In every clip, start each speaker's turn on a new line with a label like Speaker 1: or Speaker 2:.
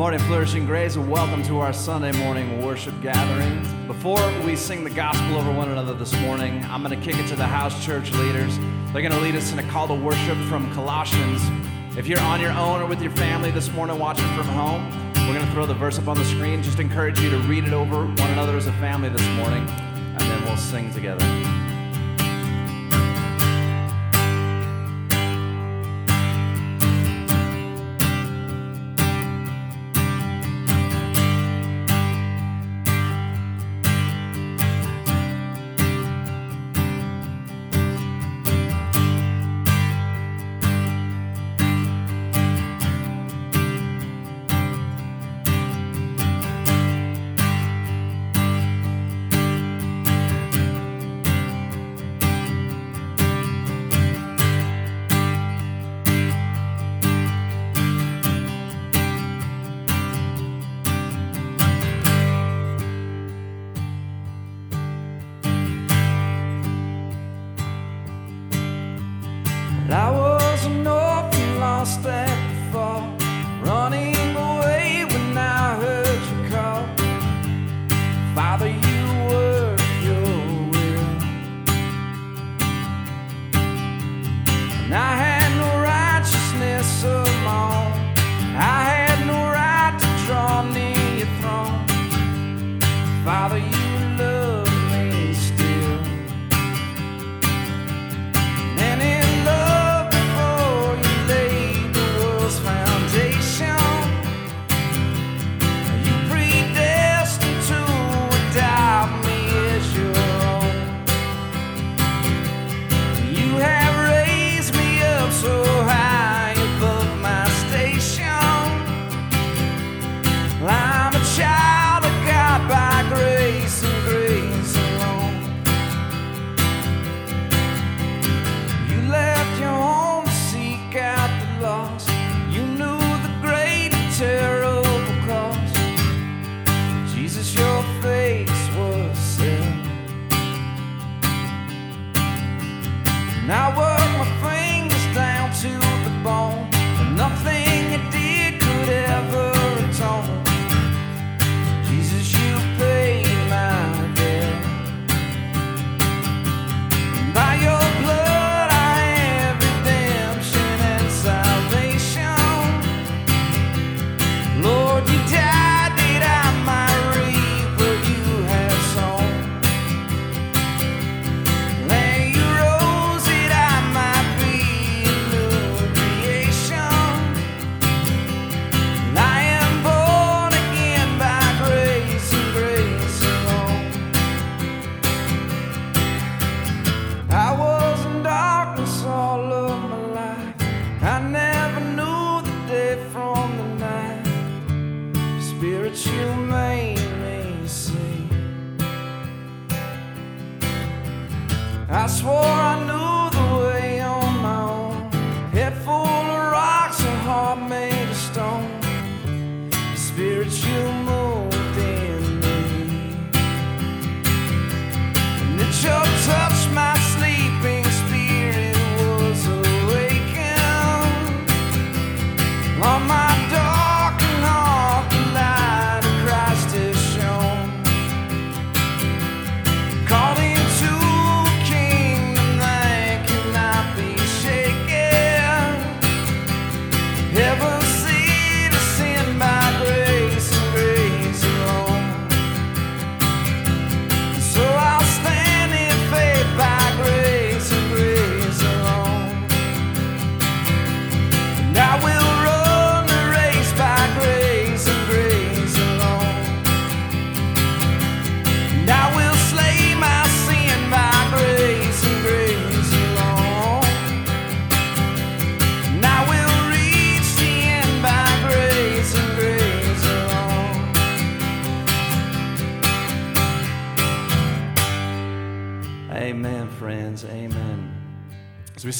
Speaker 1: Morning, Flourishing Grace, and welcome to our Sunday morning worship gathering. Before we sing the gospel over one another this morning, I'm going to kick it to the house church leaders. They're going to lead us in a call to worship from Colossians. If you're on your own or with your family this morning watching from home, we're going to throw the verse up on the screen. Just encourage you to read it over one another as a family this morning, and then we'll sing together.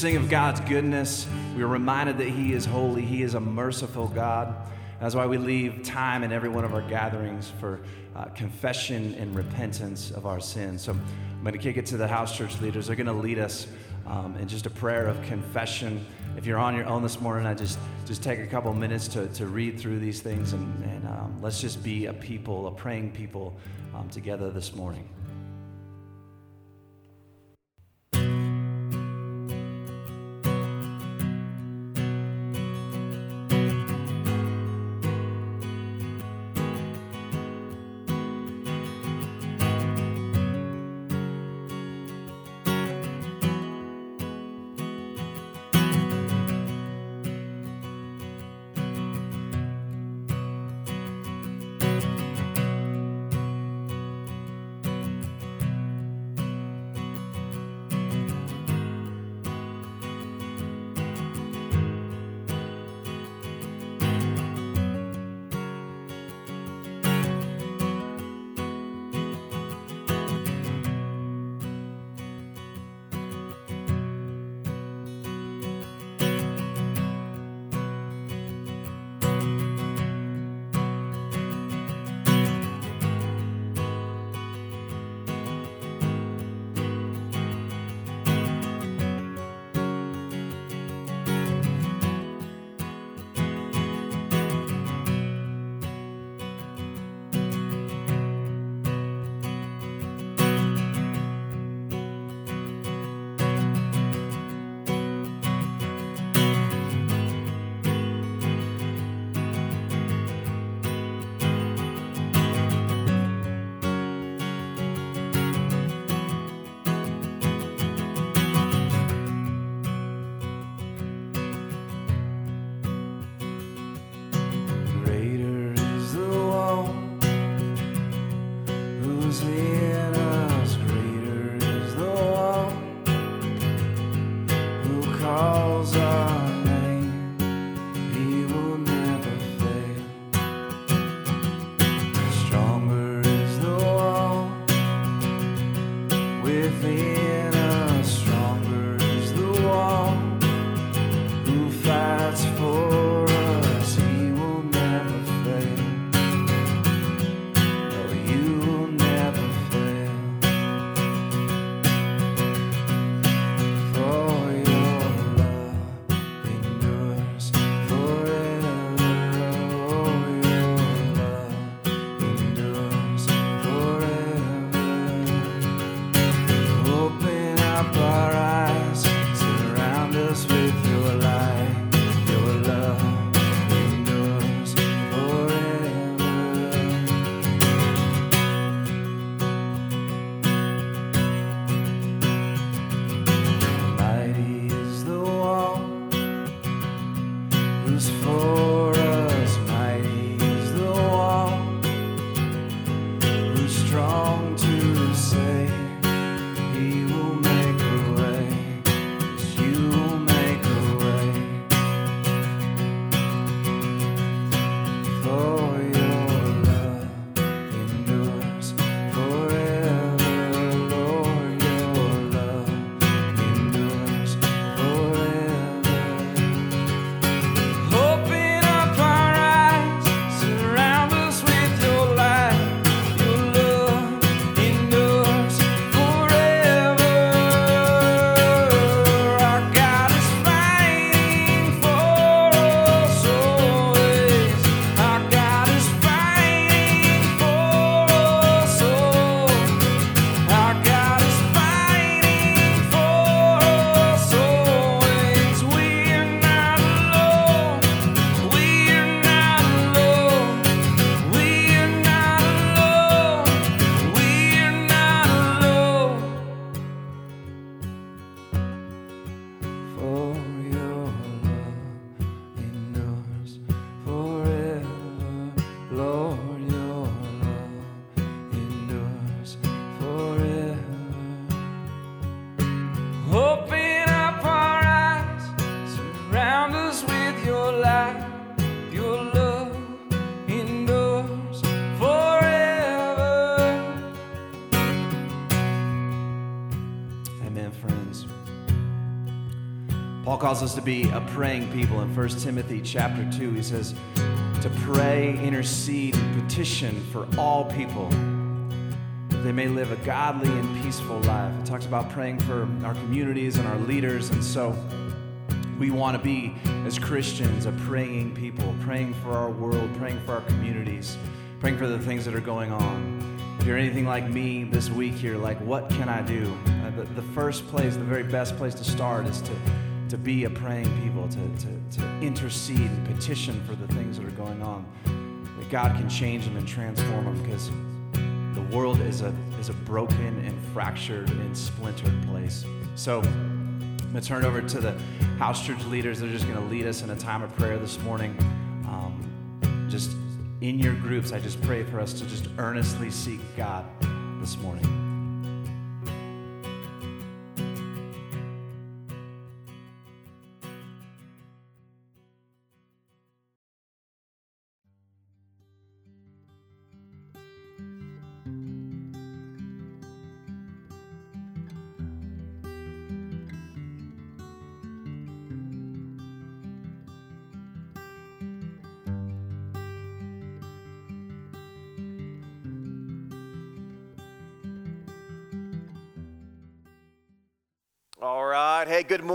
Speaker 1: Sing of God's goodness, we are reminded that He is holy, He is a merciful God. That's why we leave time in every one of our gatherings for uh, confession and repentance of our sins. So I'm going to kick it to the house church leaders. They're going to lead us um, in just a prayer of confession if you're on your own this morning, I just just take a couple minutes to, to read through these things and, and um, let's just be a people, a praying people um, together this morning. Calls us to be a praying people. In 1 Timothy chapter 2, he says to pray, intercede, petition for all people that they may live a godly and peaceful life. It talks about praying for our communities and our leaders. And so We want to be, as Christians, a praying people, praying for our world, praying for our communities, praying for the things that are going on. If you're anything like me this week here, like, what can I do? Uh, the first place, the very best place to start is to, to be a praying people, to, to, to intercede and petition for the things that are going on. That God can change them and transform them because the world is a, is a broken and fractured and splintered place. So, I'm going to turn it over to the house church leaders. They're just going to lead us in a time of prayer this morning. Um, just in your groups, I just pray for us to just earnestly seek God this morning.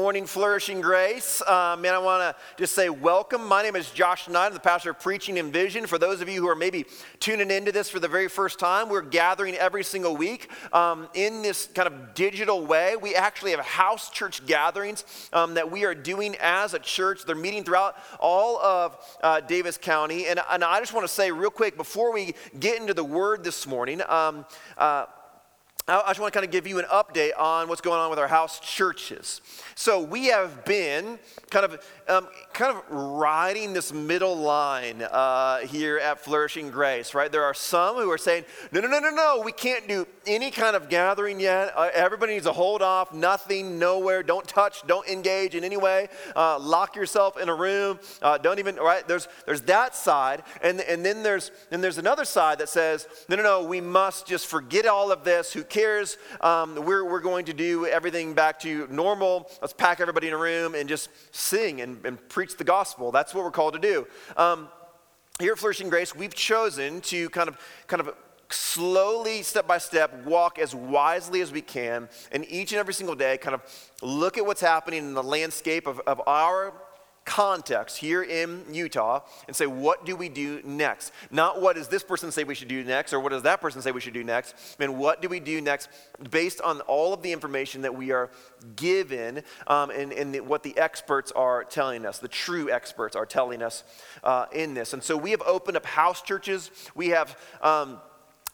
Speaker 2: Morning, Flourishing Grace. Uh, man, I want to just say welcome. My name is Josh Knight. I'm the pastor of Preaching and Vision. For those of you who are maybe tuning into this for the very first time, we're gathering every single week um, in this kind of digital way. We actually have house church gatherings um, that we are doing as a church. They're meeting throughout all of uh, Davis County. And, and I just want to say, real quick, before we get into the word this morning, um, uh, I just want to kind of give you an update on what's going on with our house churches. So we have been kind of um, kind of riding this middle line uh, here at Flourishing Grace, right? There are some who are saying, no, no, no, no, no, we can't do any kind of gathering yet. Uh, everybody needs to hold off, nothing, nowhere, don't touch, don't engage in any way. Uh, lock yourself in a room, uh, don't even, right? There's, there's that side. And, and then there's, and there's another side that says, no, no, no, we must just forget all of this. Who cares? Um, we're, we're going to do everything back to normal. Let's pack everybody in a room and just sing and and, preach the gospel. That's what we're called to do. Um, here at Flourishing Grace, we've chosen to kind of, kind of slowly, step by step, walk as wisely as we can, and each and every single day, kind of look at what's happening in the landscape of, of our context here in Utah and say, what do we do next? Not what does this person say we should do next or what does that person say we should do next, and what do we do next based on all of the information that we are given um, and, and what the experts are telling us, the true experts are telling us uh, in this. And so we have opened up house churches. We have. Um,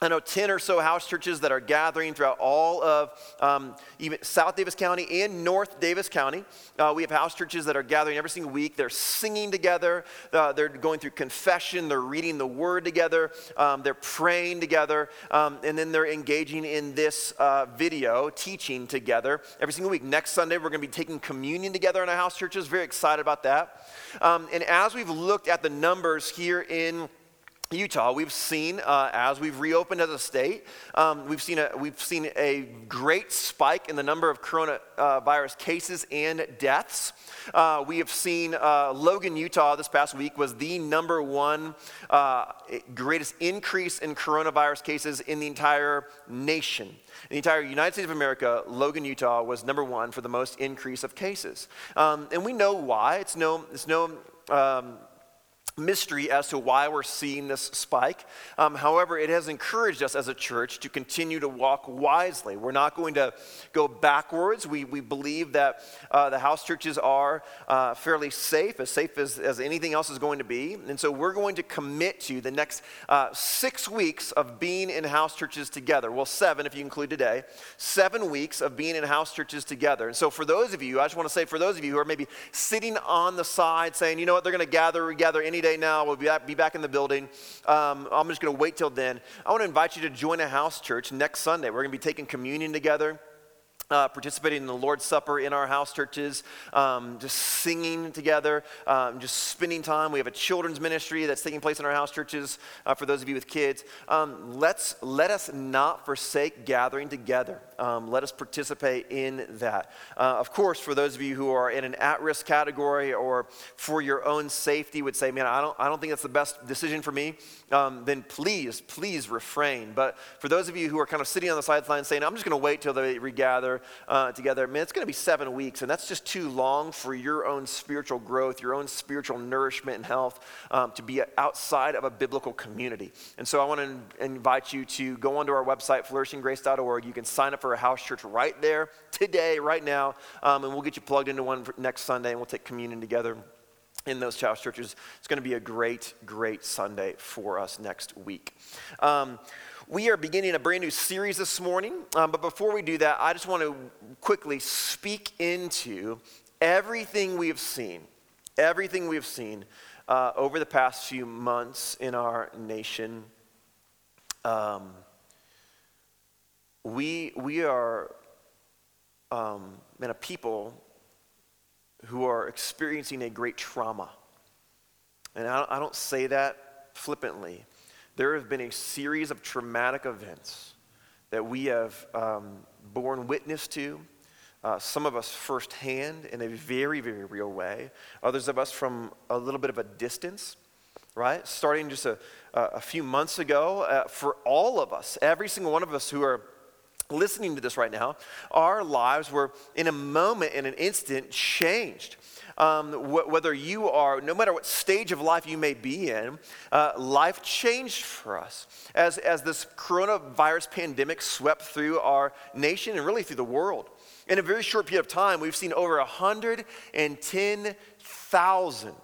Speaker 2: I know 10 or so house churches that are gathering throughout all of um, even South Davis County and North Davis County. Uh, we have house churches that are gathering every single week. They're singing together, uh, they're going through confession, they're reading the word together, um, they're praying together, um, and then they're engaging in this uh, video, teaching together every single week. Next Sunday, we're going to be taking communion together in our house churches. Very excited about that. Um, and as we've looked at the numbers here in Utah, we've seen uh, as we've reopened as a state, um, we've seen a we've seen a great spike in the number of coronavirus cases and deaths. Uh, we have seen uh, Logan, Utah, this past week was the number one uh, greatest increase in coronavirus cases in the entire nation. In the entire United States of America, Logan, Utah was number one for the most increase of cases, um, and we know why. It's no it's no um, mystery as to why we're seeing this spike. Um, however, it has encouraged us as a church to continue to walk wisely. We're not going to go backwards. We, we believe that uh, the house churches are uh, fairly safe, as safe as, as anything else is going to be. And so we're going to commit to the next uh, six weeks of being in house churches together. Well, seven if you include today. Seven weeks of being in house churches together. And so for those of you, I just want to say for those of you who are maybe sitting on the side saying, you know what, they're going to gather, gather any day now. We'll be back, be back in the building. Um, I'm just going to wait till then. I want to invite you to join a house church next Sunday. We're going to be taking communion together uh, participating in the Lord's Supper in our house churches, um, just singing together, um, just spending time. We have a children's ministry that's taking place in our house churches uh, for those of you with kids. Um, let's, let us not forsake gathering together. Um, let us participate in that. Uh, of course, for those of you who are in an at risk category or for your own safety would say, man, I don't, I don't think that's the best decision for me, um, then please, please refrain. But for those of you who are kind of sitting on the sidelines saying, I'm just going to wait till they regather, gather uh, together, man, it's going to be seven weeks, and that's just too long for your own spiritual growth, your own spiritual nourishment and health um, to be outside of a biblical community. And so I want to invite you to go onto our website, flourishinggrace.org. You can sign up for a house church right there today, right now, um, and we'll get you plugged into one next Sunday, and we'll take communion together in those house churches. It's going to be a great, great Sunday for us next week. Um, we are beginning a brand new series this morning, um, but before we do that, I just want to quickly speak into everything we have seen, everything we have seen uh, over the past few months in our nation. Um, we, we are um, a people who are experiencing a great trauma. And I, I don't say that flippantly. There have been a series of traumatic events that we have um, borne witness to. Uh, some of us firsthand in a very, very real way. Others of us from a little bit of a distance, right? Starting just a, a few months ago, uh, for all of us, every single one of us who are listening to this right now, our lives were in a moment, in an instant, changed. Um, wh- whether you are, no matter what stage of life you may be in, uh, life changed for us. As, as this coronavirus pandemic swept through our nation and really through the world. In a very short period of time, we've seen over 110,000,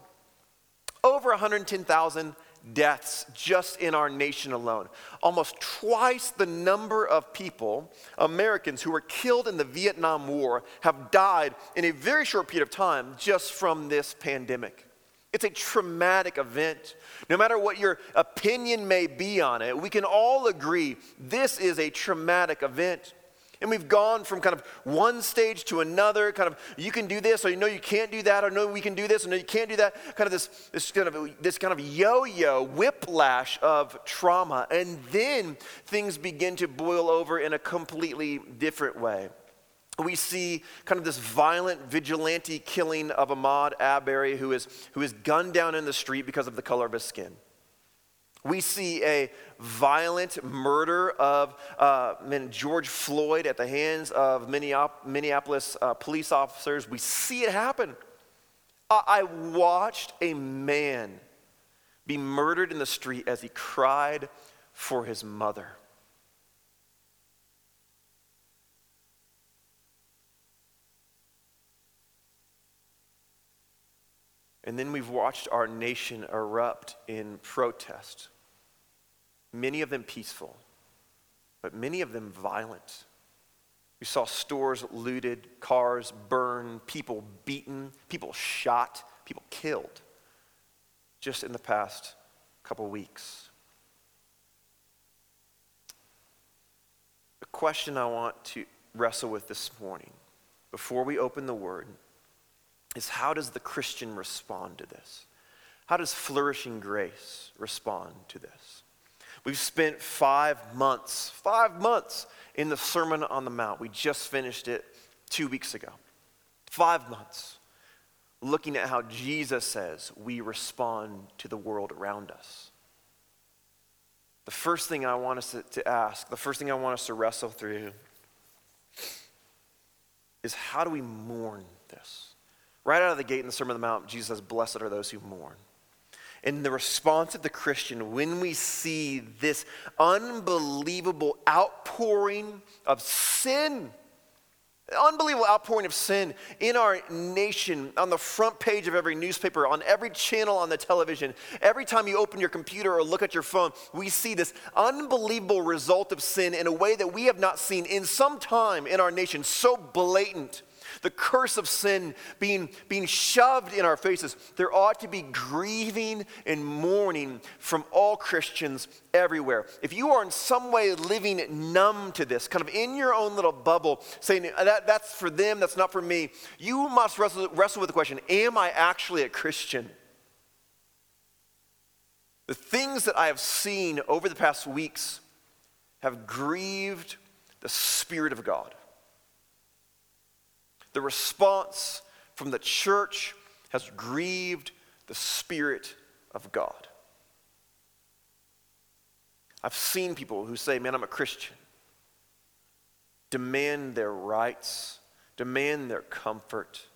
Speaker 2: over 110,000 deaths just in our nation alone. Almost twice the number of people, Americans, who were killed in the Vietnam War have died in a very short period of time just from this pandemic. It's a traumatic event. No matter what your opinion may be on it, we can all agree this is a traumatic event. And we've gone from kind of one stage to another, kind of you can do this, or you know you can't do that, or no, we can do this, or no, you can't do that. Kind of this, this kind of this kind of yo-yo whiplash of trauma. And then things begin to boil over in a completely different way. We see kind of this violent vigilante killing of Ahmaud Arbery, who is, who is gunned down in the street because of the color of his skin. We see a violent murder of uh, George Floyd at the hands of Minneapolis uh, police officers. We see it happen. I watched a man be murdered in the street as he cried for his mother. And then we've watched our nation erupt in protest many of them peaceful, but many of them violent. We saw stores looted, cars burned, people beaten, people shot, people killed just in the past couple weeks. The question I want to wrestle with this morning before we open the Word is how does the Christian respond to this? How does flourishing grace respond to this? We've spent five months, five months in the Sermon on the Mount. We just finished it two weeks ago. Five months looking at how Jesus says we respond to the world around us. The first thing I want us to, ask, the first thing I want us to wrestle through is how do we mourn this? Right out of the gate in the Sermon on the Mount, Jesus says, Blessed are those who mourn in the response of the Christian when we see this unbelievable outpouring of sin. Unbelievable outpouring of sin in our nation, on the front page of every newspaper, on every channel on the television. Every time you open your computer or look at your phone, we see this unbelievable result of sin in a way that we have not seen in some time in our nation, so blatant the curse of sin being, being shoved in our faces, there ought to be grieving and mourning from all Christians everywhere. If you are in some way living numb to this, kind of in your own little bubble, saying uh, that, that's for them, that's not for me, you must wrestle, wrestle with the question Am I actually a Christian? The things that I have seen over the past weeks have grieved the Spirit of God. The response from the church has grieved the Spirit of God. I've seen people who say, Man, I'm a Christian. demand their rights, demand their comfort,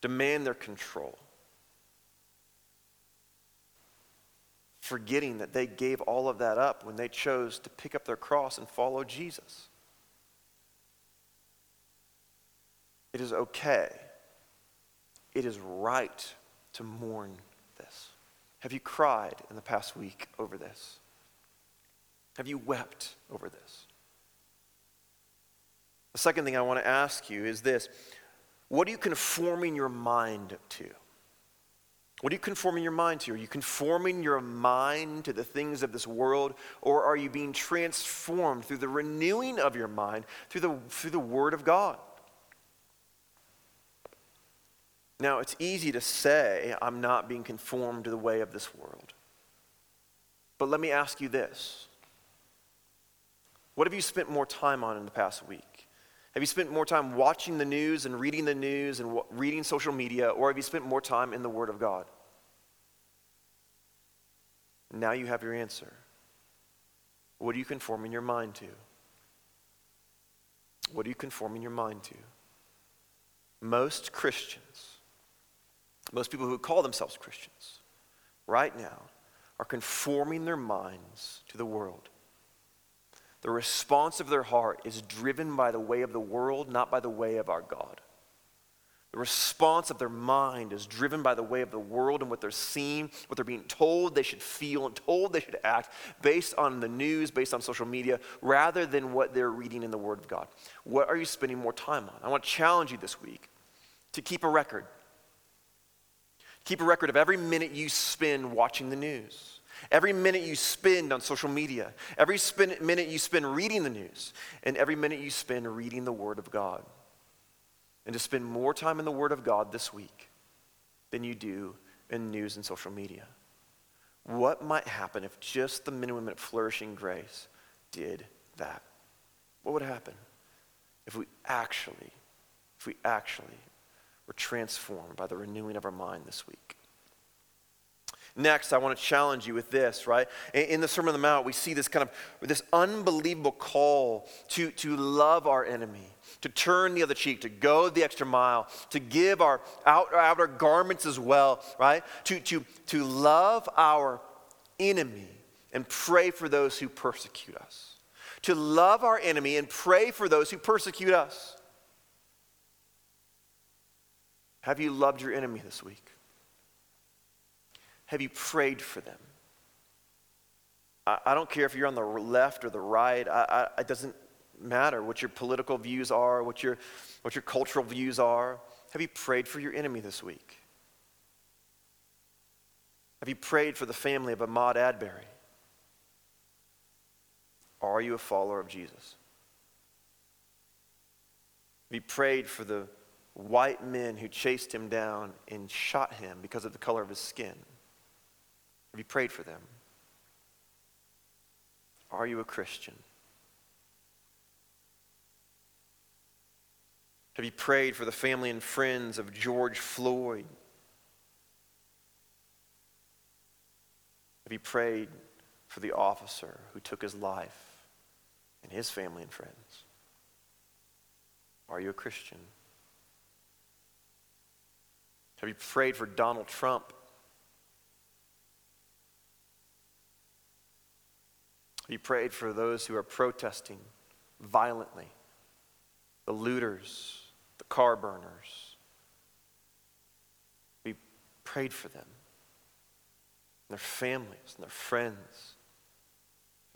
Speaker 2: demand their control. Forgetting that they gave all of that up when they chose to pick up their cross and follow Jesus. It is okay. It is right to mourn this. Have you cried in the past week over this? Have you wept over this? The second thing I want to ask you is this What are you conforming your mind to? What are you conforming your mind to? Are you conforming your mind to the things of this world, or are you being transformed through the renewing of your mind through the, through the Word of God? Now, it's easy to say, I'm not being conformed to the way of this world. But let me ask you this What have you spent more time on in the past week? Have you spent more time watching the news and reading the news and reading social media, or have you spent more time in the Word of God? Now you have your answer. What are you conforming your mind to? What are you conforming your mind to? Most Christians most people who call themselves Christians right now are conforming their minds to the world. The response of their heart is driven by the way of the world, not by the way of our God. The response of their mind is driven by the way of the world and what they're seeing, what they're being told they should feel and told they should act based on the news, based on social media, rather than what they're reading in the Word of God. What are you spending more time on? I want to challenge you this week to keep a record Keep a record of every minute you spend watching the news, every minute you spend on social media, every spin, minute you spend reading the news, and every minute you spend reading the Word of God. And to spend more time in the Word of God this week than you do in news and social media. What might happen if just the men and women at Flourishing Grace did that? What would happen if we actually, if we actually we're transformed by the renewing of our mind this week. Next, I want to challenge you with this, right? In the Sermon on the Mount, we see this kind of this unbelievable call to, to love our enemy, to turn the other cheek, to go the extra mile, to give our out, outer garments as well, right? To, to, to love our enemy and pray for those who persecute us. To love our enemy and pray for those who persecute us. Have you loved your enemy this week? Have you prayed for them? I, I don't care if you're on the left or the right, I, I, it doesn't matter what your political views are, what your, what your cultural views are. Have you prayed for your enemy this week? Have you prayed for the family of Ahmaud Arbery? Are you a follower of Jesus? Have you prayed for the white men who chased him down and shot him because of the color of his skin? Have you prayed for them? Are you a Christian? Have you prayed for the family and friends of George Floyd? Have you prayed for the officer who took his life and his family and friends? Are you a Christian? Have you prayed for Donald Trump? Have you prayed for those who are protesting violently? The looters, the car burners. We prayed for them, their families, and their friends.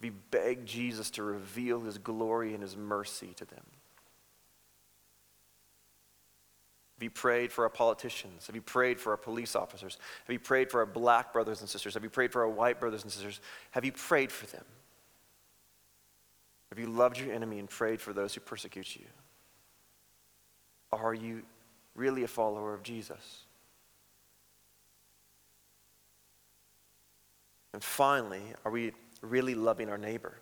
Speaker 2: We begged Jesus to reveal his glory and his mercy to them. Have you prayed for our politicians? Have you prayed for our police officers? Have you prayed for our black brothers and sisters? Have you prayed for our white brothers and sisters? Have you prayed for them? Have you loved your enemy and prayed for those who persecute you? Are you really a follower of Jesus? And finally, are we really loving our neighbor?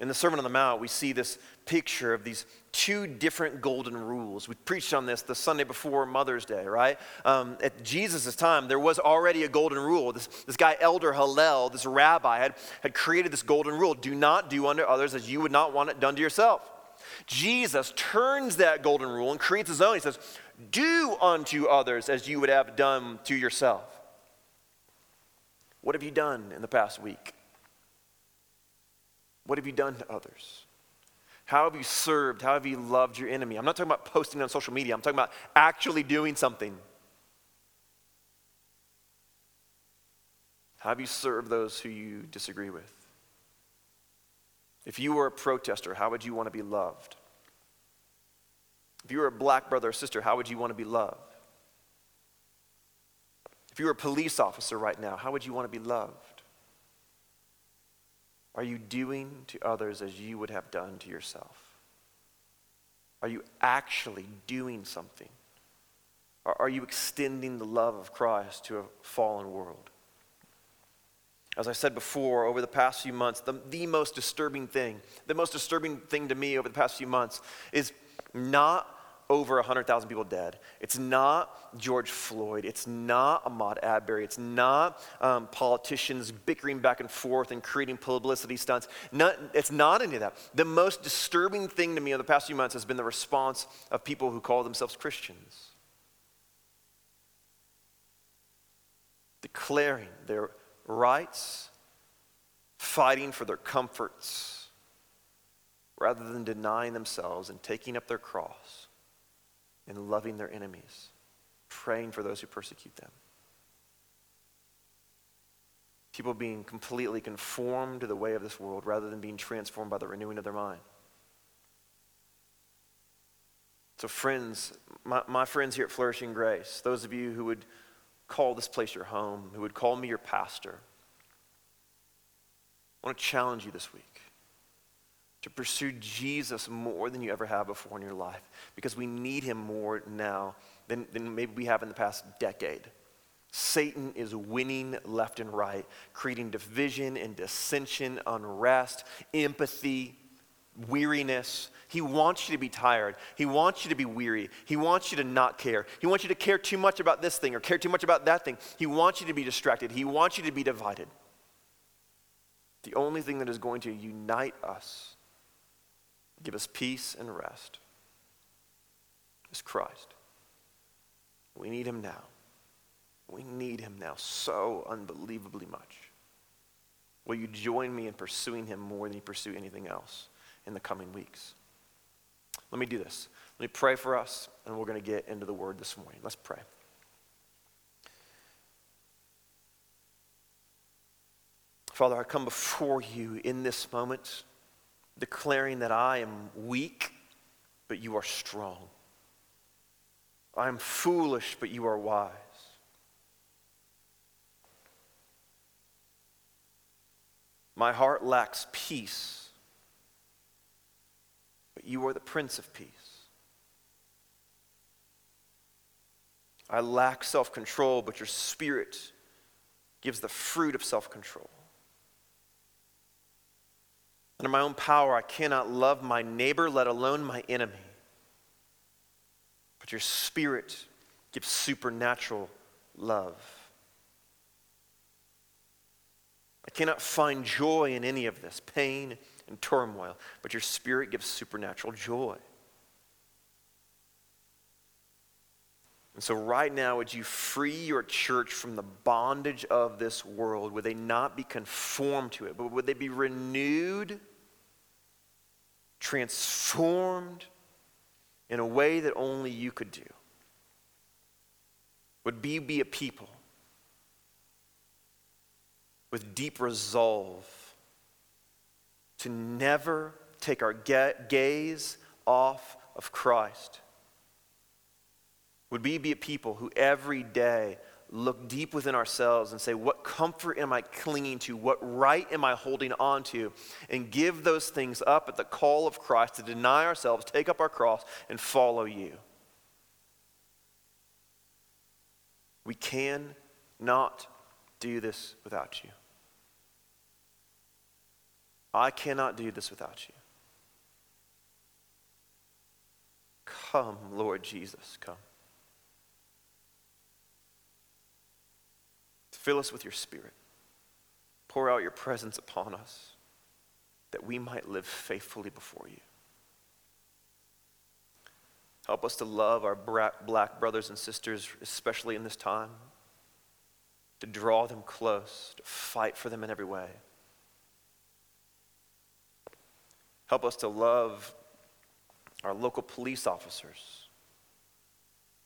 Speaker 2: In the Sermon on the Mount, we see this picture of these two different golden rules. We preached on this the Sunday before Mother's Day, right? Um, at Jesus' time, there was already a golden rule. This, this guy, Elder Hillel, this rabbi, had, had created this golden rule do not do unto others as you would not want it done to yourself. Jesus turns that golden rule and creates his own. He says, Do unto others as you would have done to yourself. What have you done in the past week? What have you done to others? How have you served? How have you loved your enemy? I'm not talking about posting on social media, I'm talking about actually doing something. How have you served those who you disagree with? If you were a protester, how would you want to be loved? If you were a black brother or sister, how would you want to be loved? If you were a police officer right now, how would you want to be loved? Are you doing to others as you would have done to yourself? Are you actually doing something? Are you extending the love of Christ to a fallen world? As I said before, over the past few months, the, the most disturbing thing, the most disturbing thing to me over the past few months is not over 100,000 people dead. It's not George Floyd. It's not Ahmaud Arbery. It's not um, politicians bickering back and forth and creating publicity stunts. Not, it's not any of that. The most disturbing thing to me over the past few months has been the response of people who call themselves Christians. Declaring their rights, fighting for their comforts, rather than denying themselves and taking up their cross and loving their enemies, praying for those who persecute them. People being completely conformed to the way of this world rather than being transformed by the renewing of their mind. So, friends, my, my friends here at Flourishing Grace, those of you who would call this place your home, who would call me your pastor, I want to challenge you this week to pursue Jesus more than you ever have before in your life because we need him more now than, than maybe we have in the past decade. Satan is winning left and right, creating division and dissension, unrest, empathy, weariness. He wants you to be tired. He wants you to be weary. He wants you to not care. He wants you to care too much about this thing or care too much about that thing. He wants you to be distracted. He wants you to be divided. The only thing that is going to unite us give us peace and rest is Christ. We need him now. We need him now so unbelievably much. Will you join me in pursuing him more than you pursue anything else in the coming weeks? Let me do this. Let me pray for us, and we're going to get into the word this morning. Let's pray. Father, I come before you in this moment declaring that I am weak, but you are strong. I am foolish, but you are wise. My heart lacks peace, but you are the Prince of Peace. I lack self control, but your Spirit gives the fruit of self control. Under my own power, I cannot love my neighbor, let alone my enemy. But your spirit gives supernatural love. I cannot find joy in any of this pain and turmoil, but your spirit gives supernatural joy. And so, right now, would you free your church from the bondage of this world? Would they not be conformed to it, but would they be renewed transformed in a way that only you could do? Would we be a people with deep resolve to never take our gaze off of Christ? Would we be a people who every day look deep within ourselves and say, What comfort am I clinging to? What right am I holding on to? And give those things up at the call of Christ to deny ourselves, take up our cross, and follow you. We can not do this without you. I cannot do this without you. Come, Lord Jesus, come. Fill us with your spirit. Pour out your presence upon us that we might live faithfully before you. Help us to love our black brothers and sisters, especially in this time, to draw them close, to fight for them in every way. Help us to love our local police officers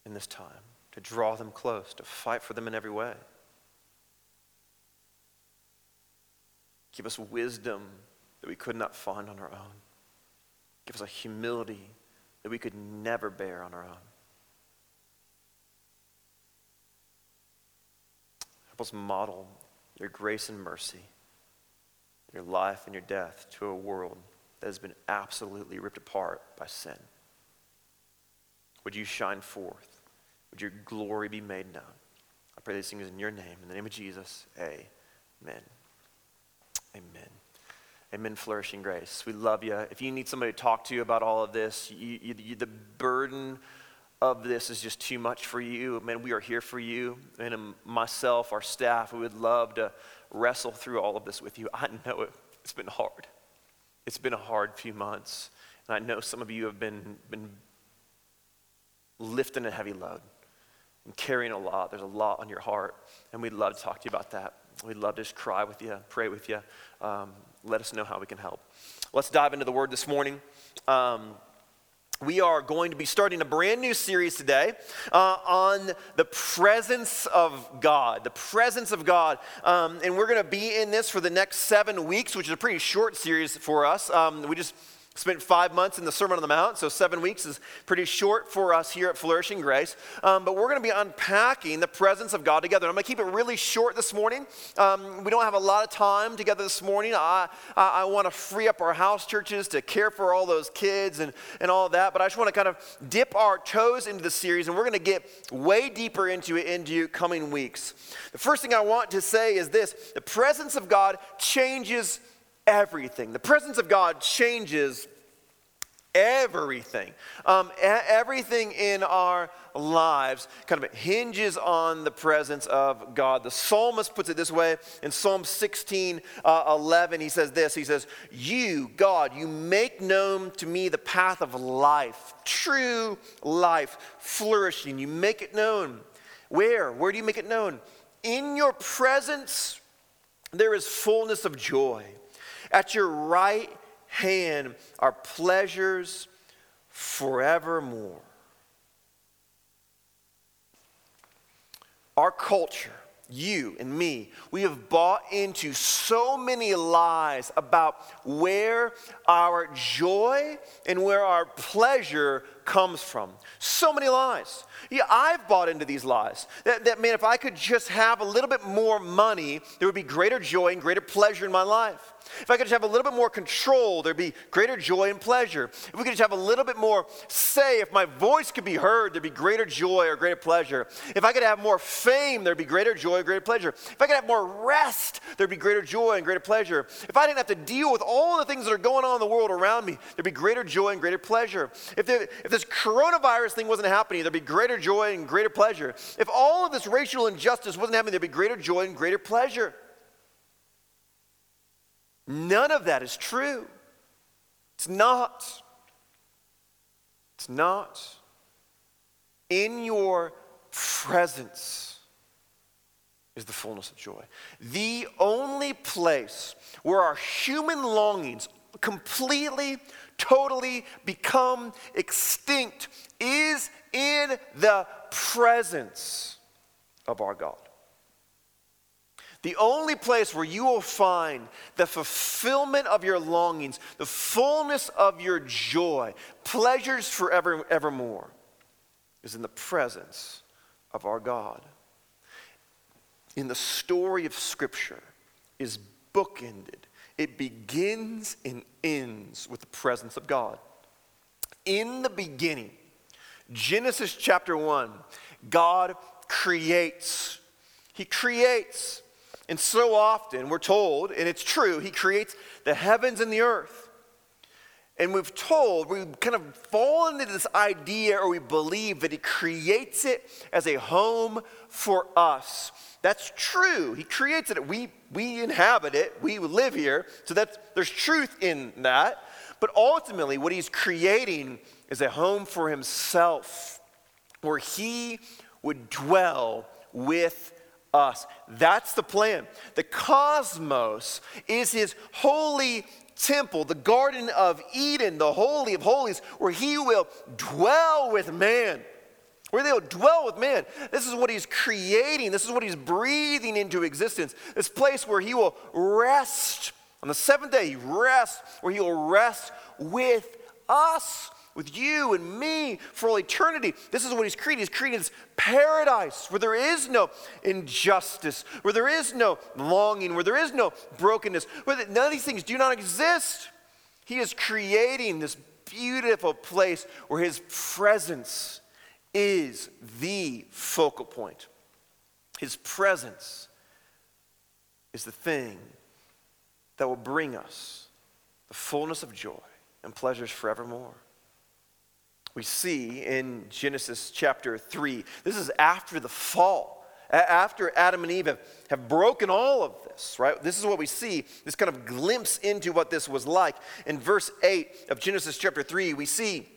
Speaker 2: in this time, to draw them close, to fight for them in every way. Give us wisdom that we could not find on our own. Give us a humility that we could never bear on our own. Help us model your grace and mercy, your life and your death to a world that has been absolutely ripped apart by sin. Would you shine forth? Would your glory be made known? I pray these things in your name. In the name of Jesus, amen. Amen. Amen, flourishing grace. We love you. If you need somebody to talk to you about all of this, you, you, you, the burden of this is just too much for you. Man, we are here for you. And um, myself, our staff, we would love to wrestle through all of this with you. I know it, it's been hard. It's been a hard few months. And I know some of you have been, been lifting a heavy load and carrying a lot. There's a lot on your heart. And we'd love to talk to you about that. We'd love to just cry with you, pray with you. Um, let us know how we can help. Let's dive into the word this morning. Um, we are going to be starting a brand new series today uh, on the presence of God. The presence of God. Um, and we're going to be in this for the next seven weeks, which is a pretty short series for us. Um, we just Spent five months in the Sermon on the Mount, so seven weeks is pretty short for us here at Flourishing Grace. Um, but we're going to be unpacking the presence of God together. I'm going to keep it really short this morning. Um, we don't have a lot of time together this morning. I, I, I want to free up our house churches to care for all those kids and, and all that. But I just want to kind of dip our toes into the series, and we're going to get way deeper into it into coming weeks. The first thing I want to say is this the presence of God changes everything. The presence of God changes everything. Um, everything in our lives kind of hinges on the presence of God. The psalmist puts it this way in Psalm 16 uh, 11. He says this He says, You, God, you make known to me the path of life, true life, flourishing. You make it known. Where? Where do you make it known? In your presence, there is fullness of joy. At your right hand are pleasures forevermore. Our culture, you and me, we have bought into so many lies about where our joy and where our pleasure comes from. So many lies. Yeah, I've bought into these lies. That, that, man, if I could just have a little bit more money, there would be greater joy and greater pleasure in my life. If I could just have a little bit more control, there'd be greater joy and pleasure. If we could just have a little bit more say, if my voice could be heard, there'd be greater joy or greater pleasure. If I could have more fame, there'd be greater joy or greater pleasure. If I could have more rest, there'd be greater joy and greater pleasure. If I didn't have to deal with all the things that are going on in the world around me, there'd be greater joy and greater pleasure. If, there, if this coronavirus thing wasn't happening, there'd be greater joy and greater pleasure. If all of this racial injustice wasn't happening, there'd be greater joy and greater pleasure. None of that is true. It's not. It's not. In your presence is the fullness of joy. The only place where our human longings completely, totally become extinct is in the presence of our God. The only place where you will find the fulfillment of your longings, the fullness of your joy, pleasures forever evermore, is in the presence of our God. In the story of Scripture is bookended. It begins and ends with the presence of God. In the beginning, Genesis chapter 1, God creates. He creates. And so often we're told, and it's true, he creates the heavens and the earth. And we've told, we kind of fallen into this idea or we believe that he creates it as a home for us. That's true. He creates it. We, we inhabit it. We live here. So that's, there's truth in that. But ultimately, what he's creating is a home for himself where he would dwell with us. That's the plan. The cosmos is his holy temple, the Garden of Eden, the Holy of Holies, where he will dwell with man. Where they'll dwell with man. This is what he's creating. This is what he's breathing into existence. This place where he will rest. On the seventh day, he rests, where he will rest with us with you and me for all eternity. This is what he's creating. He's creating this paradise where there is no injustice, where there is no longing, where there is no brokenness, where none of these things do not exist. He is creating this beautiful place where his presence is the focal point. His presence is the thing that will bring us the fullness of joy and pleasures forevermore we see in Genesis chapter 3. This is after the fall, after Adam and Eve have, have broken all of this, right? This is what we see, this kind of glimpse into what this was like. In verse 8 of Genesis chapter 3, we see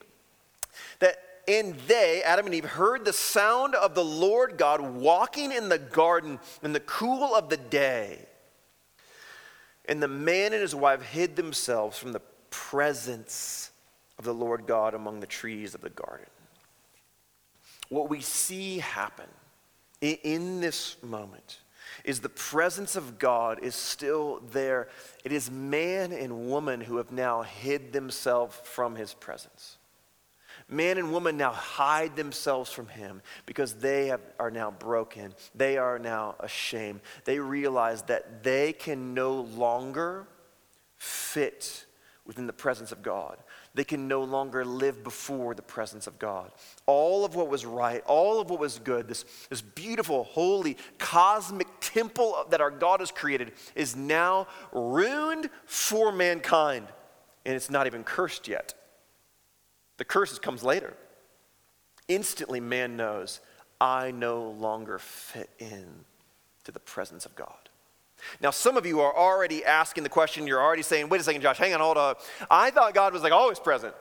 Speaker 2: that and they, Adam and Eve, heard the sound of the Lord God walking in the garden in the cool of the day. And the man and his wife hid themselves from the presence of the Lord God among the trees of the garden. What we see happen in this moment is the presence of God is still there. It is man and woman who have now hid themselves from his presence. Man and woman now hide themselves from him because they have, are now broken. They are now ashamed. They realize that they can no longer fit within the presence of God they can no longer live before the presence of God. All of what was right, all of what was good, this, this beautiful, holy, cosmic temple that our God has created is now ruined for mankind. And it's not even cursed yet. The curse comes later. Instantly, man knows, I no longer fit in to the presence of God. Now, some of you are already asking the question, you're already saying, wait a second, Josh, hang on, hold on. I thought God was like always present.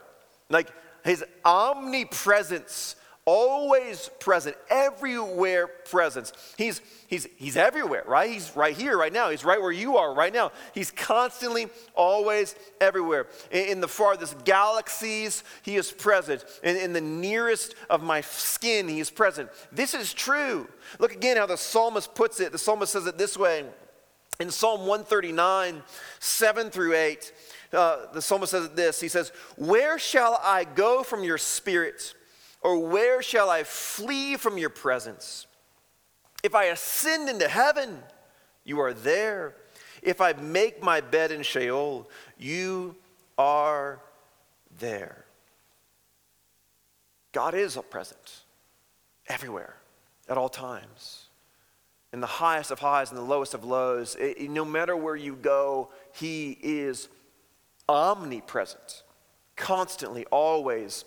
Speaker 2: Like his omnipresence, always present, everywhere presence. He's, he's, he's everywhere, right? He's right here, right now. He's right where you are right now. He's constantly, always, everywhere. In, in the farthest galaxies, he is present. In, in the nearest of my skin, he is present. This is true. Look again how the psalmist puts it. The psalmist says it this way. In Psalm 139, 7 through 8, uh, the psalmist says this He says, Where shall I go from your spirit? Or where shall I flee from your presence? If I ascend into heaven, you are there. If I make my bed in Sheol, you are there. God is present everywhere, at all times and the highest of highs and the lowest of lows. It, no matter where you go, He is omnipresent, constantly, always,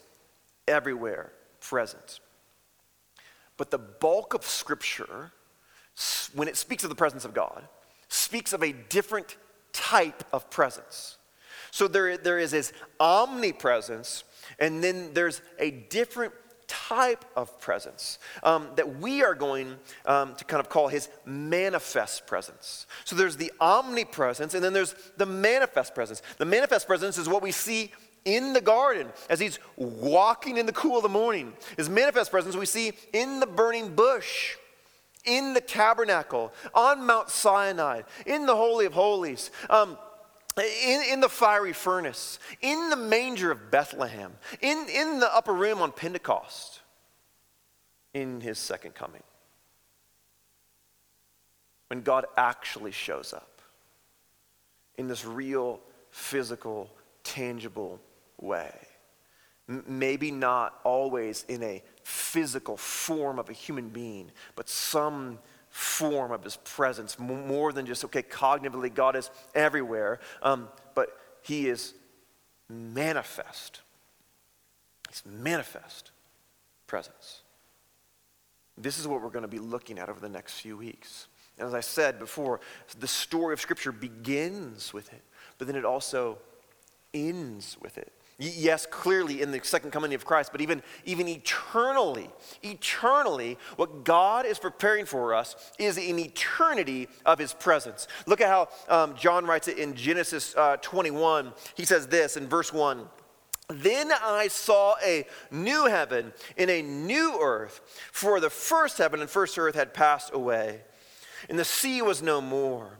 Speaker 2: everywhere present. But the bulk of Scripture, when it speaks of the presence of God, speaks of a different type of presence. So there, there is his omnipresence, and then there's a different type of presence um, that we are going um, to kind of call his manifest presence. So there's the omnipresence, and then there's the manifest presence. The manifest presence is what we see in the garden as he's walking in the cool of the morning. His manifest presence we see in the burning bush. In the tabernacle, on Mount Sinai, in the Holy of Holies. Um, in, in the fiery furnace, in the manger of Bethlehem, in, in the upper room on Pentecost, in his second coming. When God actually shows up in this real, physical, tangible way. Maybe not always in a physical form of a human being, but some form of his presence, more than just, okay, cognitively, God is everywhere, um, but he is manifest. He's manifest presence. This is what we're going to be looking at over the next few weeks. And as I said before, the story of Scripture begins with it, but then it also ends with it. Yes, clearly in the second coming of Christ, but even, even eternally, eternally, what God is preparing for us is an eternity of his presence. Look at how um, John writes it in Genesis uh, 21. He says this in verse 1 Then I saw a new heaven and a new earth, for the first heaven and first earth had passed away, and the sea was no more.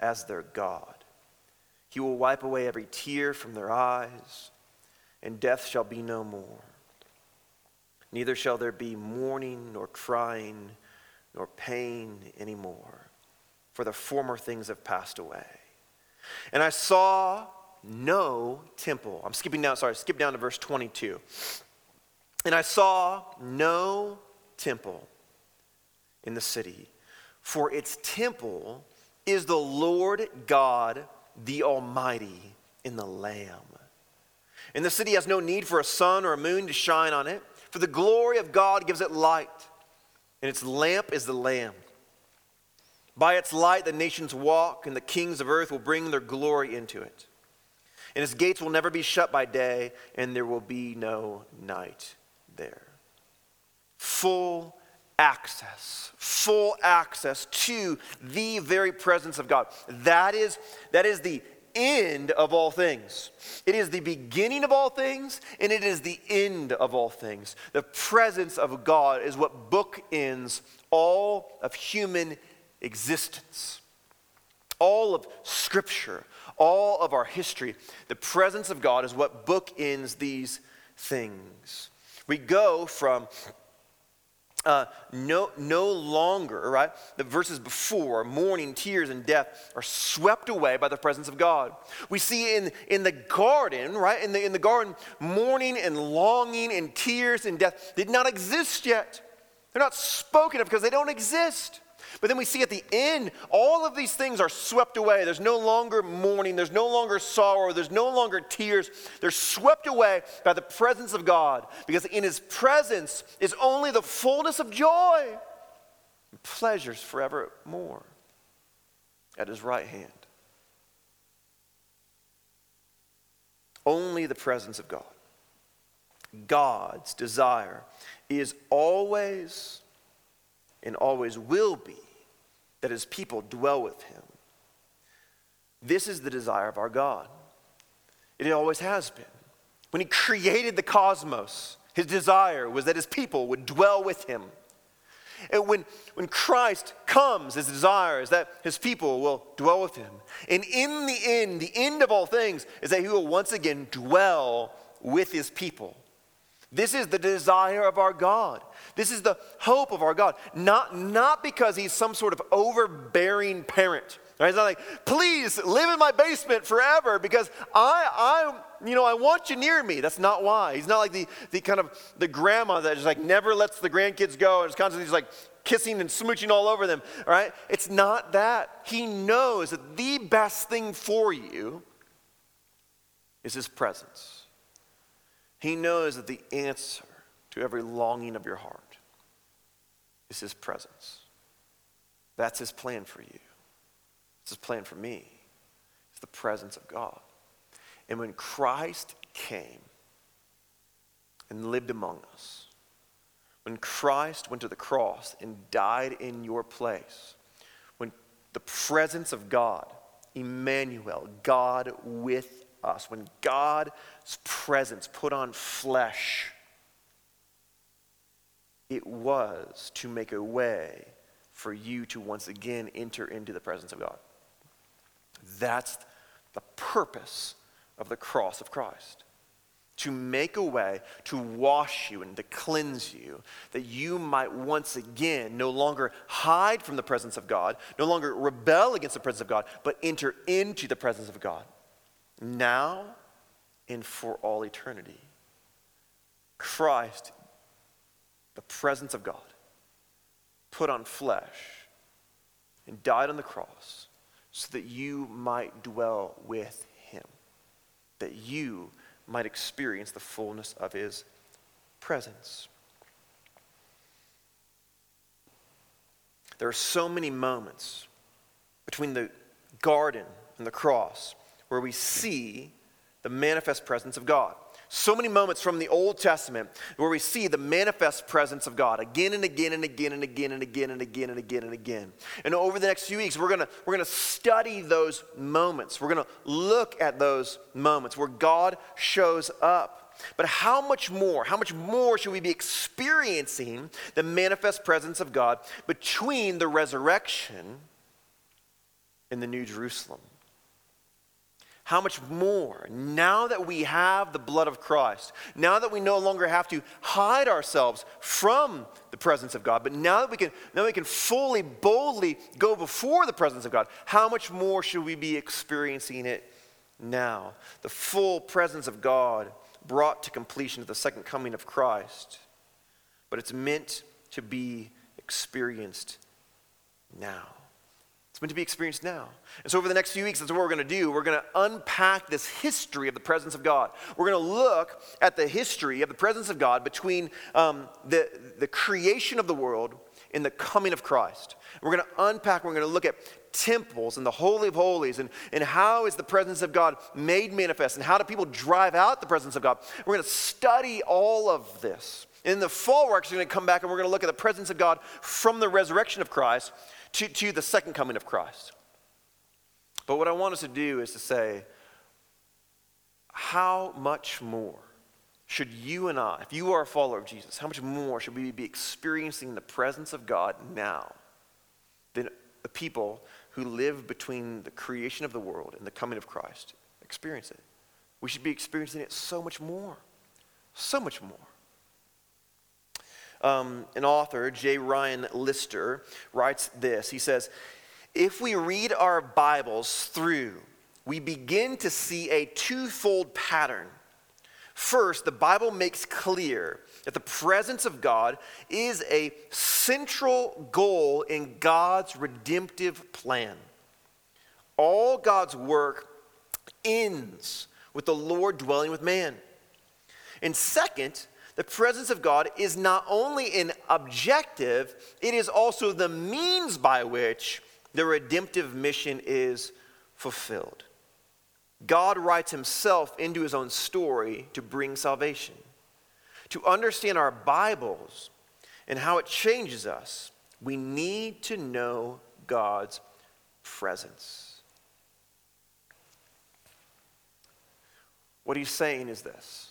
Speaker 2: as their God. He will wipe away every tear from their eyes, and death shall be no more. Neither shall there be mourning, nor crying, nor pain anymore, for the former things have passed away. And I saw no temple. I'm skipping down, sorry, skip down to verse 22. And I saw no temple in the city, for its temple is the Lord God, the Almighty, in the Lamb. And the city has no need for a sun or a moon to shine on it, for the glory of God gives it light, and its lamp is the Lamb. By its light, the nations walk, and the kings of earth will bring their glory into it. And its gates will never be shut by day, and there will be no night there. Full access, full access to the very presence of God. That is, that is the end of all things. It is the beginning of all things, and it is the end of all things. The presence of God is what bookends all of human existence, all of Scripture, all of our history. The presence of God is what bookends these things. We go from uh, no, no longer, right? The verses before, mourning, tears, and death are swept away by the presence of God. We see in, in the garden, right? In the, in the garden, mourning and longing and tears and death did not exist yet. They're not spoken of because they don't exist. But then we see at the end, all of these things are swept away. There's no longer mourning, there's no longer sorrow, there's no longer tears. They're swept away by the presence of God because in His presence is only the fullness of joy and pleasures forevermore at His right hand. Only the presence of God. God's desire is always and always will be that his people dwell with him. This is the desire of our God. It always has been. When he created the cosmos, his desire was that his people would dwell with him. And when, when Christ comes, his desire is that his people will dwell with him. And in the end, the end of all things is that he will once again dwell with his people. This is the desire of our God. This is the hope of our God. Not, not because he's some sort of overbearing parent. Right? He's not like, please live in my basement forever because I, I, you know, I want you near me. That's not why. He's not like the, the kind of the grandma that just like never lets the grandkids go and is constantly just like kissing and smooching all over them. All right? It's not that. He knows that the best thing for you is his presence. He knows that the answer to every longing of your heart is His presence. That's His plan for you. It's His plan for me. It's the presence of God. And when Christ came and lived among us, when Christ went to the cross and died in your place, when the presence of God, Emmanuel, God with us, when God's presence put on flesh, it was to make a way for you to once again enter into the presence of God. That's the purpose of the cross of Christ. To make a way to wash you and to cleanse you, that you might once again no longer hide from the presence of God, no longer rebel against the presence of God, but enter into the presence of God. Now and for all eternity. Christ, the presence of God, put on flesh and died on the cross so that you might dwell with him, that you might experience the fullness of his presence. There are so many moments between the garden and the cross where we see the manifest presence of God. So many moments from the Old Testament where we see the manifest presence of God again and again and again and again and again and again and again and again. And over the next few weeks, we're gonna, we're gonna study those moments. We're gonna look at those moments where God shows up. But how much more, how much more should we be experiencing the manifest presence of God between the resurrection and the New Jerusalem? How much more, now that we have the blood of Christ, now that we no longer have to hide ourselves from the presence of God, but now that we can, now we can fully, boldly go before the presence of God, how much more should we be experiencing it now? The full presence of God brought to completion at the second coming of Christ, but it's meant to be experienced now. It's meant to be experienced now. And so, over the next few weeks, that's what we're going to do. We're going to unpack this history of the presence of God. We're going to look at the history of the presence of God between um, the, the creation of the world and the coming of Christ. We're going to unpack, we're going to look at temples and the Holy of Holies and, and how is the presence of God made manifest and how do people drive out the presence of God. We're going to study all of this. In the fall, we're actually going to come back and we're going to look at the presence of God from the resurrection of Christ to, to the second coming of Christ. But what I want us to do is to say, how much more should you and I, if you are a follower of Jesus, how much more should we be experiencing the presence of God now than the people who live between the creation of the world and the coming of Christ experience it? We should be experiencing it so much more. So much more. Um, an author, J. Ryan Lister, writes this. He says, If we read our Bibles through, we begin to see a twofold pattern. First, the Bible makes clear that the presence of God is a central goal in God's redemptive plan. All God's work ends with the Lord dwelling with man. And second, the presence of God is not only an objective, it is also the means by which the redemptive mission is fulfilled. God writes himself into his own story to bring salvation. To understand our Bibles and how it changes us, we need to know God's presence. What he's saying is this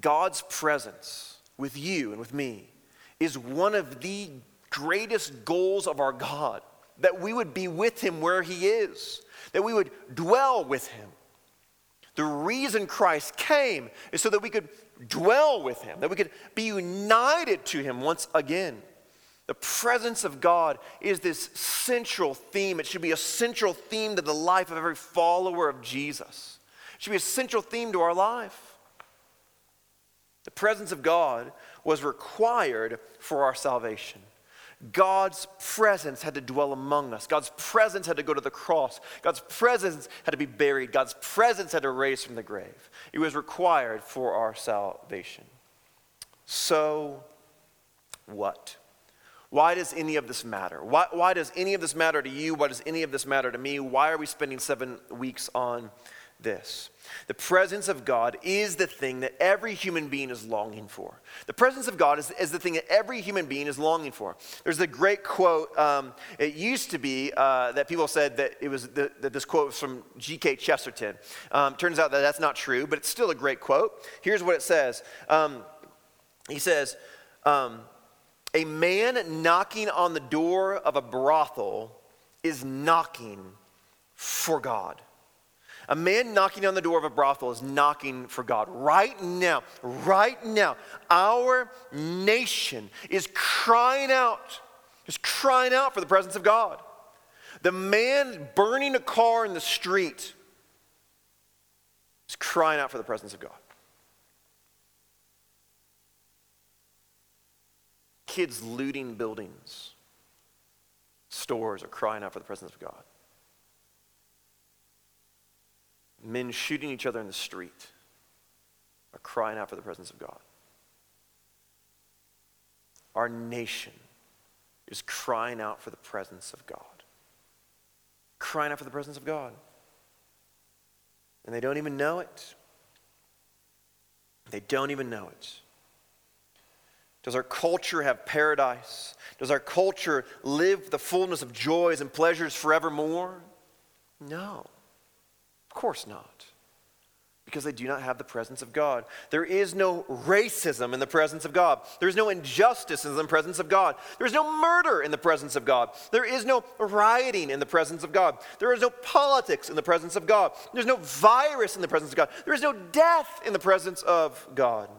Speaker 2: God's presence with you and with me is one of the greatest goals of our God. That we would be with him where he is, that we would dwell with him. The reason Christ came is so that we could dwell with him, that we could be united to him once again. The presence of God is this central theme. It should be a central theme to the life of every follower of Jesus. It should be a central theme to our life. The presence of God was required for our salvation. God's presence had to dwell among us. God's presence had to go to the cross. God's presence had to be buried. God's presence had to raise from the grave. It was required for our salvation. So, what? Why does any of this matter? Why, why does any of this matter to you? Why does any of this matter to me? Why are we spending seven weeks on this. The presence of God is the thing that every human being is longing for. The presence of God is, is the thing that every human being is longing for. There's a great quote. Um, it used to be uh, that people said that it was the, that this quote was from G.K. Chesterton. Um, turns out that that's not true, but it's still a great quote. Here's what it says. Um, he says, um, "A man knocking on the door of a brothel is knocking for God." A man knocking on the door of a brothel is knocking for God. Right now, right now, our nation is crying out, is crying out for the presence of God. The man burning a car in the street is crying out for the presence of God. Kids looting buildings, stores are crying out for the presence of God. Men shooting each other in the street are crying out for the presence of God. Our nation is crying out for the presence of God. Crying out for the presence of God. And they don't even know it. They don't even know it. Does our culture have paradise? Does our culture live the fullness of joys and pleasures forevermore? No, of course not because they do not have the presence of God. There is no racism in the presence of God. There is no injustice in the presence of God. There is no murder in the presence of God. There is no rioting in the presence of God. There is no politics in the presence of God. There's no virus in the presence of God. There is no death in the presence of God.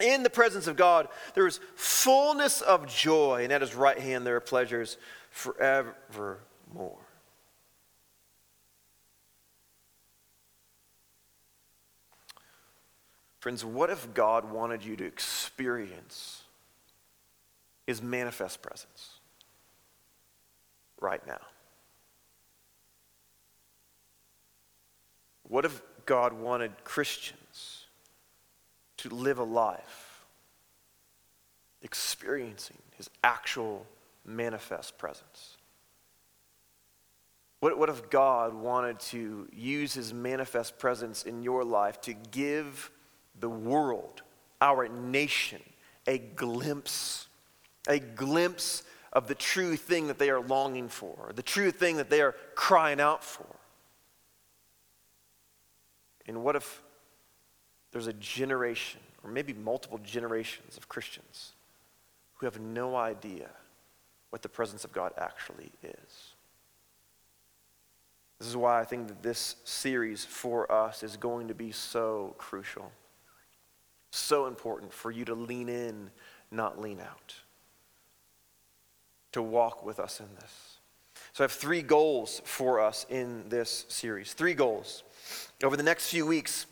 Speaker 2: In the presence of God, there is fullness of joy, and at his right hand there are pleasures forevermore. Friends, what if God wanted you to experience his manifest presence right now? What if God wanted Christians to live a life experiencing his actual manifest presence? What, what if God wanted to use his manifest presence in your life to give the world, our nation, a glimpse, a glimpse of the true thing that they are longing for, the true thing that they are crying out for. And what if there's a generation, or maybe multiple generations of Christians who have no idea what the presence of God actually is? This is why I think that this series for us is going to be so crucial. So important for you to lean in, not lean out. To walk with us in this. So I have three goals for us in this series. Three goals. Over the next few weeks,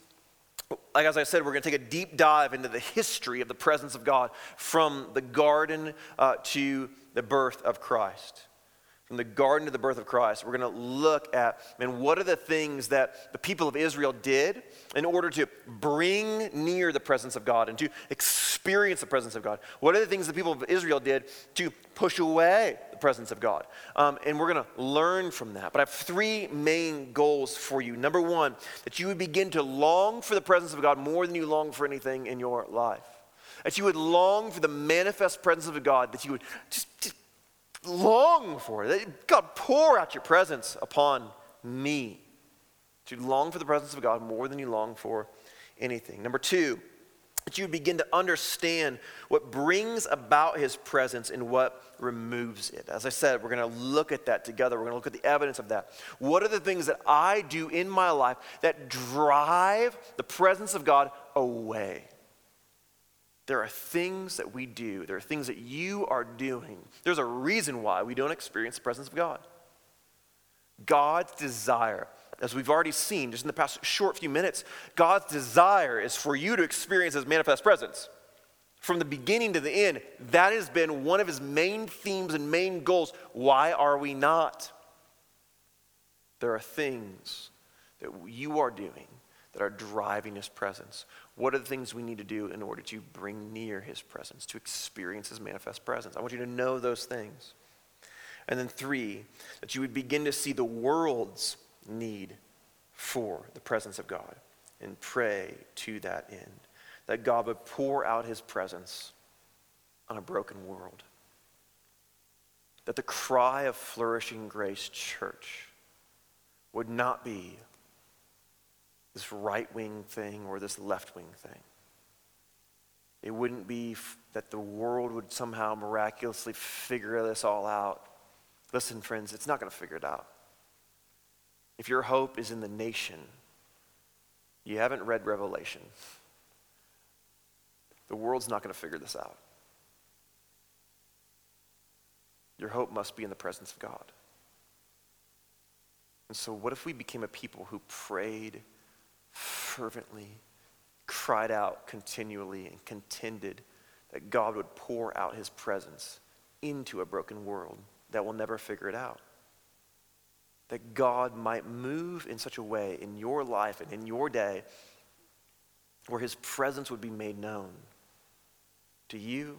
Speaker 2: like as I said, we're going to take a deep dive into the history of the presence of God from the garden uh, to the birth of Christ from the garden to the birth of Christ, we're going to look at, man, what are the things that the people of Israel did in order to bring near the presence of God and to experience the presence of God? What are the things the people of Israel did to push away the presence of God? Um, and we're going to learn from that. But I have three main goals for you. Number one, that you would begin to long for the presence of God more than you long for anything in your life. That you would long for the manifest presence of God, that you would just, just long for. It. God, pour out your presence upon me. To long for the presence of God more than you long for anything. Number two, that you begin to understand what brings about his presence and what removes it. As I said, we're going to look at that together. We're going to look at the evidence of that. What are the things that I do in my life that drive the presence of God away? There are things that we do, there are things that you are doing. There's a reason why we don't experience the presence of God. God's desire, as we've already seen just in the past short few minutes, God's desire is for you to experience His manifest presence. From the beginning to the end, that has been one of His main themes and main goals. Why are we not? There are things that you are doing that are driving His presence. What are the things we need to do in order to bring near his presence, to experience his manifest presence? I want you to know those things. And then, three, that you would begin to see the world's need for the presence of God and pray to that end. That God would pour out his presence on a broken world. That the cry of flourishing grace church would not be this right wing thing or this left wing thing. It wouldn't be f- that the world would somehow miraculously figure this all out. Listen, friends, it's not going to figure it out. If your hope is in the nation, you haven't read Revelation. The world's not going to figure this out. Your hope must be in the presence of God. And so, what if we became a people who prayed fervently cried out continually and contended that God would pour out his presence into a broken world that will never figure it out. That God might move in such a way in your life and in your day where his presence would be made known to you,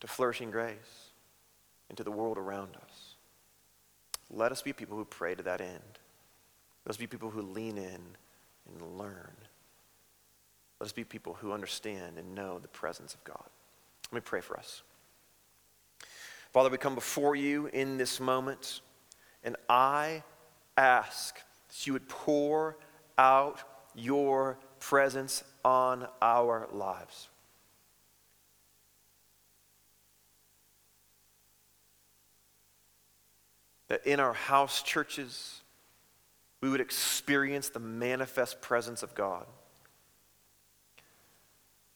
Speaker 2: to flourishing grace, and to the world around us. Let us be people who pray to that end. Let us be people who lean in and learn. Let us be people who understand and know the presence of God. Let me pray for us. Father, we come before you in this moment, and I ask that you would pour out your presence on our lives. That in our house churches, we would experience the manifest presence of God.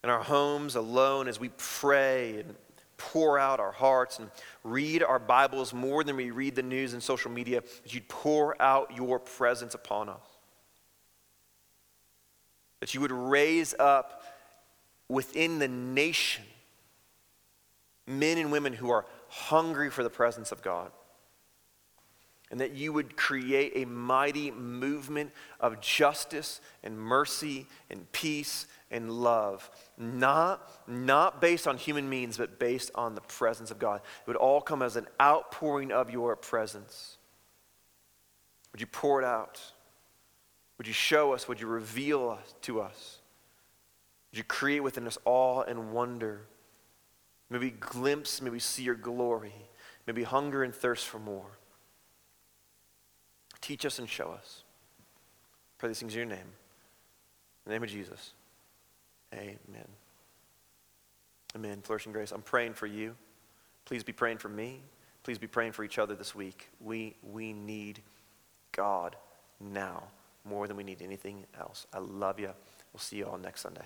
Speaker 2: In our homes alone, as we pray and pour out our hearts and read our Bibles more than we read the news and social media, that you'd pour out your presence upon us. That you would raise up within the nation men and women who are hungry for the presence of God and that you would create a mighty movement of justice and mercy and peace and love. Not, not based on human means but based on the presence of god. It would all come as an outpouring of your presence. Would you pour it out? Would you show us? Would you reveal to us? Would you create within us awe and wonder? Maybe glimpse maybe see your glory. Maybe hunger and thirst for more Teach us and show us. Pray these things in your name. In the name of Jesus. Amen. Amen. Flourishing grace. I'm praying for you. Please be praying for me. Please be praying for each other this week. We, we need God now more than we need anything else. I love you. We'll see you all next Sunday.